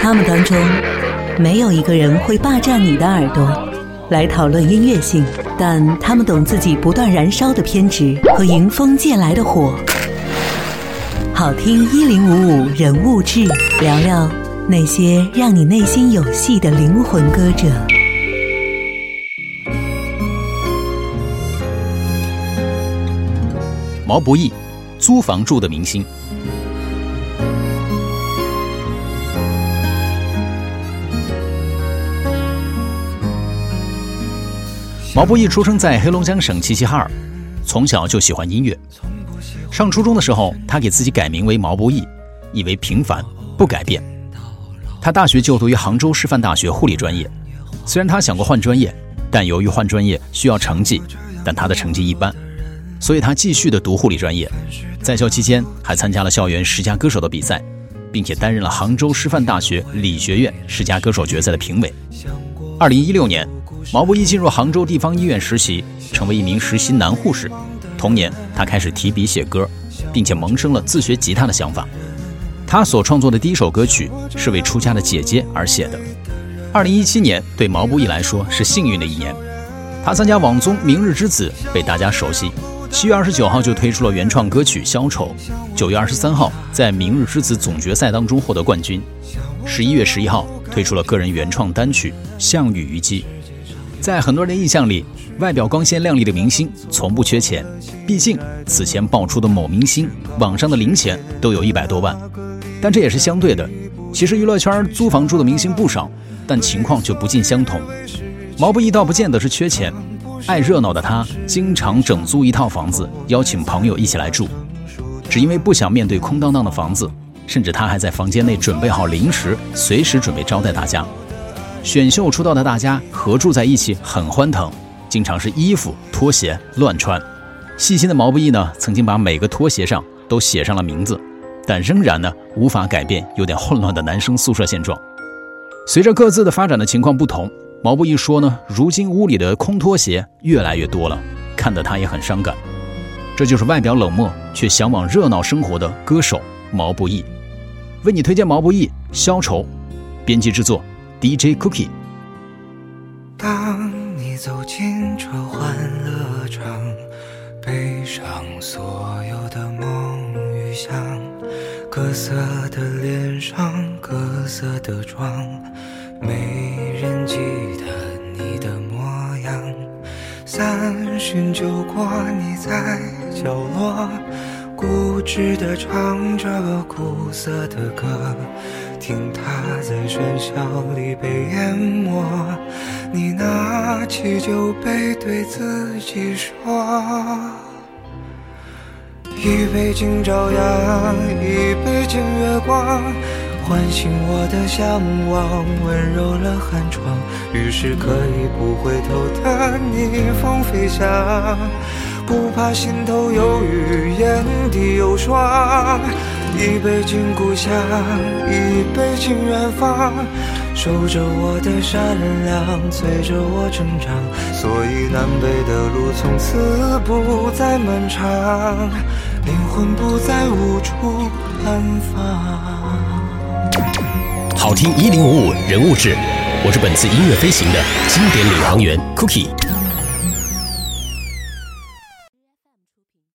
他们当中没有一个人会霸占你的耳朵来讨论音乐性，但他们懂自己不断燃烧的偏执和迎风借来的火。好听一零五五人物志，聊聊那些让你内心有戏的灵魂歌者。毛不易，租房住的明星。毛不易出生在黑龙江省齐齐哈尔，从小就喜欢音乐。上初中的时候，他给自己改名为毛不易，意为平凡不改变。他大学就读于杭州师范大学护理专业。虽然他想过换专业，但由于换专业需要成绩，但他的成绩一般，所以他继续的读护理专业。在校期间，还参加了校园十佳歌手的比赛，并且担任了杭州师范大学理学院十佳歌手决赛的评委。二零一六年。毛不易进入杭州地方医院实习，成为一名实习男护士。同年，他开始提笔写歌，并且萌生了自学吉他的想法。他所创作的第一首歌曲是为出家的姐姐而写的。二零一七年对毛不易来说是幸运的一年，他参加网综《明日之子》被大家熟悉。七月二十九号就推出了原创歌曲《消愁》，九月二十三号在《明日之子》总决赛当中获得冠军。十一月十一号推出了个人原创单曲《项羽虞姬》。在很多人的印象里，外表光鲜亮丽的明星从不缺钱。毕竟此前爆出的某明星网上的零钱都有一百多万，但这也是相对的。其实娱乐圈租房住的明星不少，但情况却不尽相同。毛不易倒不见得是缺钱，爱热闹的他经常整租一套房子，邀请朋友一起来住，只因为不想面对空荡荡的房子，甚至他还在房间内准备好零食，随时准备招待大家。选秀出道的大家合住在一起很欢腾，经常是衣服拖鞋乱穿。细心的毛不易呢，曾经把每个拖鞋上都写上了名字，但仍然呢无法改变有点混乱的男生宿舍现状。随着各自的发展的情况不同，毛不易说呢，如今屋里的空拖鞋越来越多了，看得他也很伤感。这就是外表冷漠却向往热闹生活的歌手毛不易。为你推荐毛不易《消愁》，编辑制作。DJ Cookie。当你走进这欢乐场，背上所有的梦与想，各色的脸上，各色的妆，没人记得你的模样。三巡酒过，你在角落，固执地唱着苦涩的歌。听他在喧嚣里被淹没，你拿起酒杯对自己说：一杯敬朝阳，一杯敬月光，唤醒我的向往，温柔了寒窗。于是可以不回头的逆风飞翔，不怕心头有雨，眼底有霜。一杯敬故乡，一杯敬远方，守着我的善良，催着我成长。所以南北的路从此不再漫长，灵魂不再无处安放。好听一零五五人物志，我是本次音乐飞行的经典领航员 Cookie。